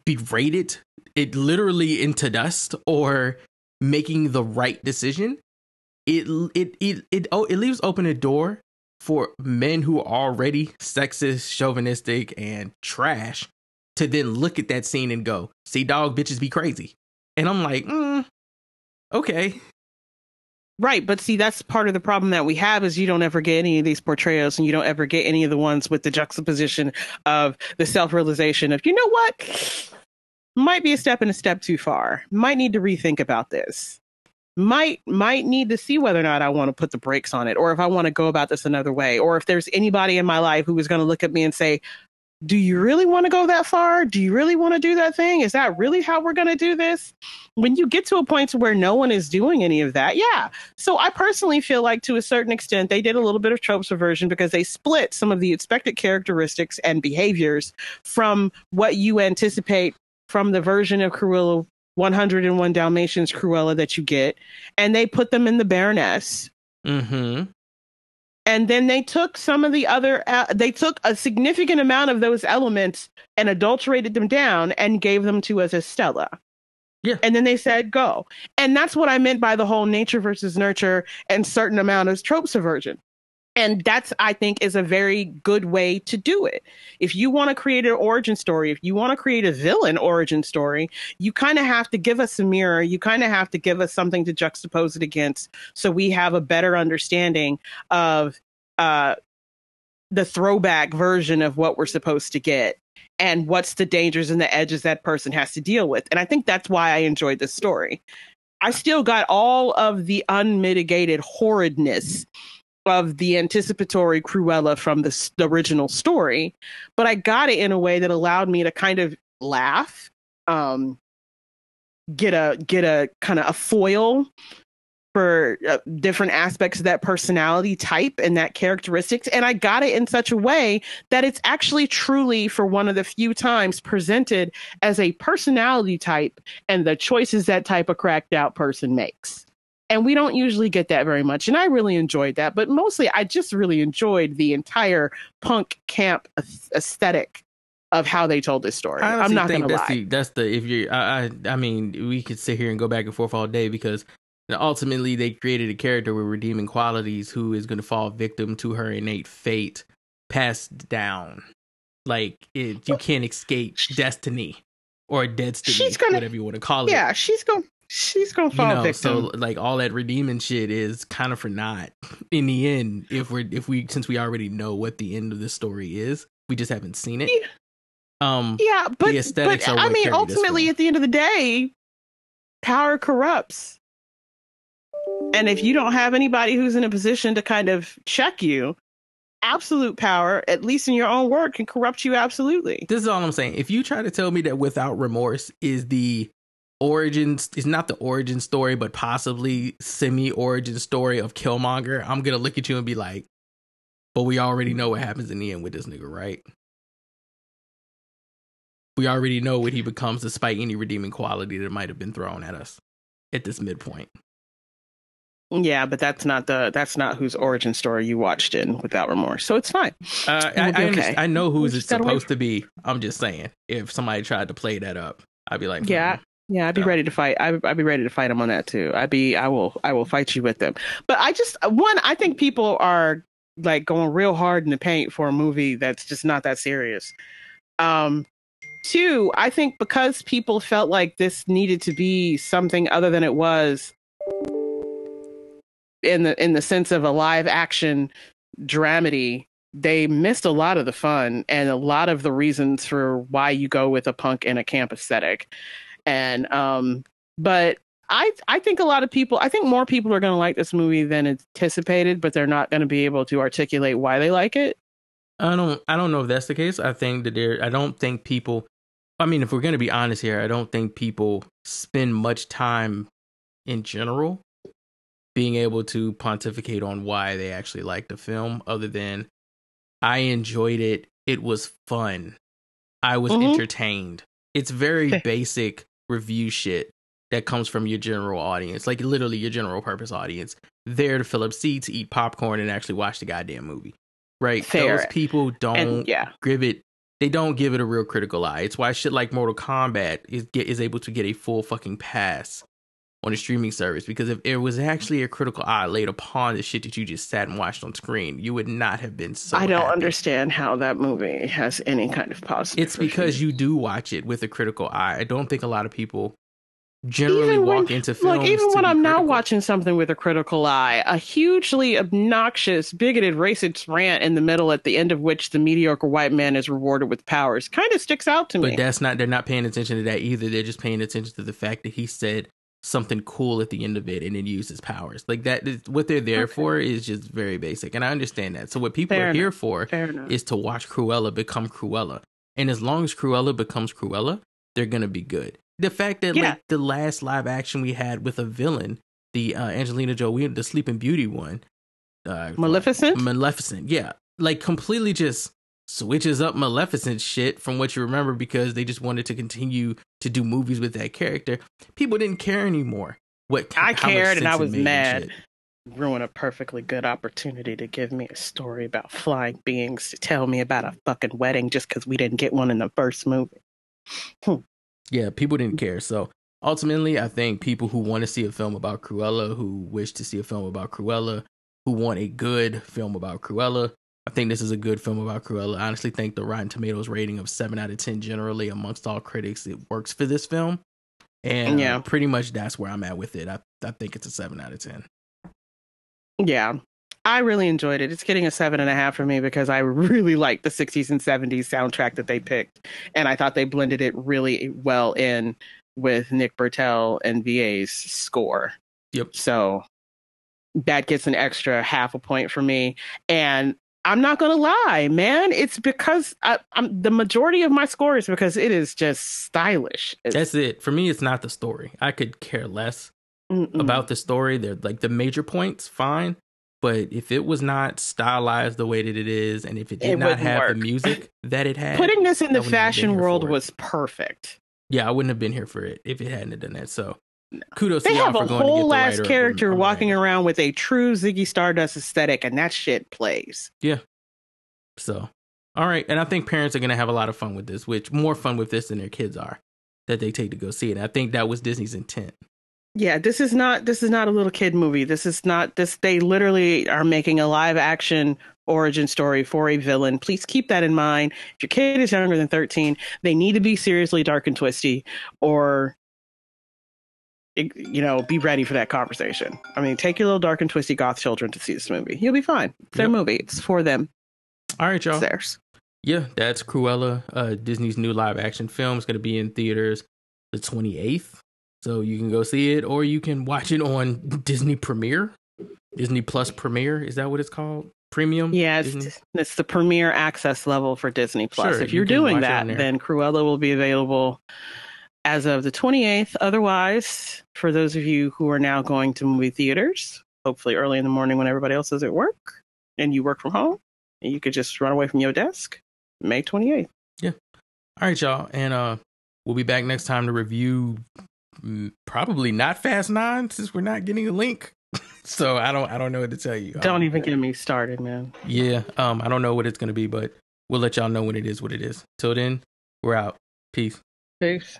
Speaker 1: berated it literally into dust or making the right decision it it it it oh it leaves open a door for men who are already sexist chauvinistic and trash to then look at that scene and go see dog bitches be crazy and i'm like mm, okay
Speaker 2: Right, but see, that's part of the problem that we have is you don't ever get any of these portrayals, and you don't ever get any of the ones with the juxtaposition of the self-realization of, you know what, might be a step and a step too far. Might need to rethink about this. Might might need to see whether or not I want to put the brakes on it or if I want to go about this another way or if there's anybody in my life who is going to look at me and say, "Do you really want to go that far? Do you really want to do that thing? Is that really how we're going to do this?" When you get to a point where no one is doing any of that, yeah. So I personally feel like to a certain extent they did a little bit of trope subversion because they split some of the expected characteristics and behaviors from what you anticipate from the version of Cruella 101 Dalmatians Cruella that you get, and they put them in the Baroness.
Speaker 1: Mm-hmm.
Speaker 2: And then they took some of the other, uh, they took a significant amount of those elements and adulterated them down and gave them to us as Stella.
Speaker 1: Yeah.
Speaker 2: And then they said, go. And that's what I meant by the whole nature versus nurture and certain amount of trope subversion and that's i think is a very good way to do it. If you want to create an origin story if you want to create a villain origin story you kind of have to give us a mirror. You kind of have to give us something to juxtapose it against so we have a better understanding of uh, the throwback version of what we're supposed to get and what's the dangers and the edges that person has to deal with. And i think that's why i enjoyed this story. I still got all of the unmitigated horridness of the anticipatory Cruella from the, the, original story, but I got it in a way that allowed me to kind of laugh, um, get a get a kind of a foil for uh, different aspects of that personality type and that characteristics and i got it in such a way that it's actually truly for one of the few times presented as a personality type and the choices that type of cracked out person makes and we don't usually get that very much. And I really enjoyed that. But mostly, I just really enjoyed the entire punk camp aesthetic of how they told this story. I'm not going to
Speaker 1: lie.
Speaker 2: The,
Speaker 1: that's the if you I, I I mean we could sit here and go back and forth all day because ultimately they created a character with redeeming qualities who is going to fall victim to her innate fate passed down. Like it, you can't escape destiny or destiny, she's gonna, whatever you want to call it.
Speaker 2: Yeah, she's going she's gonna fall you know, victim.
Speaker 1: So like all that redeeming shit is kind of for naught in the end. If we're if we since we already know what the end of the story is, we just haven't seen it.
Speaker 2: Yeah. Um, yeah, but, but I mean, ultimately, at the end of the day, power corrupts. And if you don't have anybody who's in a position to kind of check you, absolute power, at least in your own work, can corrupt you absolutely.
Speaker 1: This is all I'm saying. If you try to tell me that without remorse is the origins is not the origin story, but possibly semi origin story of Killmonger, I'm gonna look at you and be like, but we already know what happens in the end with this nigga, right? We already know what he becomes despite any redeeming quality that might have been thrown at us at this midpoint.
Speaker 2: Yeah, but that's not the that's not whose origin story you watched in without remorse. So it's fine.
Speaker 1: Uh, I, I, okay. I, know who's it's supposed to be. I'm just saying, if somebody tried to play that up, I'd be like,
Speaker 2: hmm. Yeah, I'd be ready to fight. I, I'd be ready to fight him on that too. I'd be, I will, I will fight you with them. But I just, one, I think people are like going real hard in the paint for a movie that's just not that serious. Um, two, I think because people felt like this needed to be something other than it was in the in the sense of a live action dramedy they missed a lot of the fun and a lot of the reasons for why you go with a punk and a camp aesthetic and um but I I think a lot of people I think more people are going to like this movie than anticipated, but they're not going to be able to articulate why they like it.
Speaker 1: I don't I don't know if that's the case. I think that there I don't think people I mean if we're going to be honest here, I don't think people spend much time in general being able to pontificate on why they actually like the film other than I enjoyed it. It was fun. I was mm-hmm. entertained. It's very basic review shit that comes from your general audience, like literally your general purpose audience, there to fill up seats, eat popcorn, and actually watch the goddamn movie. Right? Fair. Those people don't and, yeah. give it. They don't give it a real critical eye. It's why shit like Mortal Kombat is get, is able to get a full fucking pass on a streaming service because if it was actually a critical eye laid upon the shit that you just sat and watched on screen, you would not have been so.
Speaker 2: I don't
Speaker 1: happy.
Speaker 2: understand how that movie has any kind of positive.
Speaker 1: It's because you do watch it with a critical eye. I don't think a lot of people generally even walk when, into films.
Speaker 2: Like even when I'm
Speaker 1: critical.
Speaker 2: now watching something with a critical eye, a hugely obnoxious, bigoted, racist rant in the middle, at the end of which the mediocre white man is rewarded with powers, kind of sticks out to
Speaker 1: but
Speaker 2: me.
Speaker 1: But that's not. They're not paying attention to that either. They're just paying attention to the fact that he said something cool at the end of it and then use his powers. Like that is what they're there
Speaker 2: Okay.
Speaker 1: for is just very basic. And I understand that. So what people
Speaker 2: Fair
Speaker 1: are here for is to watch Cruella become Cruella. And as long as Cruella becomes Cruella, they're gonna be good. The fact that
Speaker 2: Yeah.
Speaker 1: like the last live action we had with a villain, the uh, Angelina Jolie, the Sleeping Beauty one, uh,
Speaker 2: Maleficent?
Speaker 1: Maleficent, yeah, like completely just switches up Maleficent shit from what you remember because they just wanted to continue to do movies with that character. People didn't care anymore. What
Speaker 2: I cared and I was mad. Ruin a perfectly good opportunity to give me a story about flying beings to tell me about a fucking wedding just because we didn't get one in the first movie. Hmm.
Speaker 1: Yeah, people didn't care. So ultimately, I think people who want to see a film about Cruella, who wish to see a film about Cruella, who want a good film about Cruella, I think this is a good film about Cruella. I honestly think the Rotten Tomatoes rating of seven out of ten, generally amongst all critics, it works for this film. And
Speaker 2: Yeah.
Speaker 1: pretty much that's where I'm at with it. I, I think it's a seven out of ten.
Speaker 2: Yeah. I really enjoyed it. It's getting a seven and a half for me because I really liked the 60s and 70s soundtrack that they picked. And I thought they blended it really well in with Nick Britell and VA's score.
Speaker 1: Yep.
Speaker 2: So that gets an extra half a point for me. And I'm not to lie, man. It's because I, I'm the majority of my score is because it is just stylish. It's,
Speaker 1: That's it. For me, it's not the story. I could care less
Speaker 2: mm-mm.
Speaker 1: about the story. They're like the major points, fine. But if it was not stylized the way that it is, and if it did
Speaker 2: It
Speaker 1: not have
Speaker 2: work.
Speaker 1: the music that it had,
Speaker 2: putting this in
Speaker 1: I
Speaker 2: the
Speaker 1: wouldn't have been
Speaker 2: fashion world was perfect.
Speaker 1: yeah, I wouldn't have been here for it if it hadn't done that. So kudos
Speaker 2: They
Speaker 1: to
Speaker 2: have a whole ass character walking around with a true Ziggy Stardust aesthetic, and that shit plays.
Speaker 1: Yeah so, all right, and I think parents are going to have a lot of fun with this, which more fun with this than their kids are that they take to go see it. And I think that was Disney's intent.
Speaker 2: Yeah, this is not this is not a little kid movie. This is not this. They literally are making a live action origin story for a villain. Please keep that in mind. If your kid is younger than thirteen, they need to be seriously dark and twisty, or you know, be ready for that conversation. I mean, take your little dark and twisty goth children to see this movie. You'll be fine. It's their
Speaker 1: Yep.
Speaker 2: movie. It's for them.
Speaker 1: All right,
Speaker 2: It's
Speaker 1: y'all.
Speaker 2: theirs.
Speaker 1: Yeah, that's Cruella, uh, Disney's new live action film. It's going to be in theaters the 28th. So you can go see it or you can watch it on Disney Premiere. Disney Plus Premiere. Is that what it's called? Premium?
Speaker 2: Yeah, it's,
Speaker 1: Disney?
Speaker 2: it's the premier access level for Disney Plus.
Speaker 1: Sure,
Speaker 2: if
Speaker 1: you
Speaker 2: you're
Speaker 1: can
Speaker 2: doing that, then Cruella will be available as of the 28th. Otherwise, for those of you who are now going to movie theaters, hopefully early in the morning when everybody else is at work and you work from home, and you could just run away from your desk, May 28th. Yeah.
Speaker 1: All right, y'all. And uh, we'll be back next time to review mm, probably not Fast Nine since we're not getting a link. so I don't I don't know what to tell you.
Speaker 2: Don't
Speaker 1: Um,
Speaker 2: even get me started, man.
Speaker 1: Yeah, um, I don't know what it's gonna be, but we'll let y'all know when it is what it is. Till then, we're out. Peace.
Speaker 2: Peace.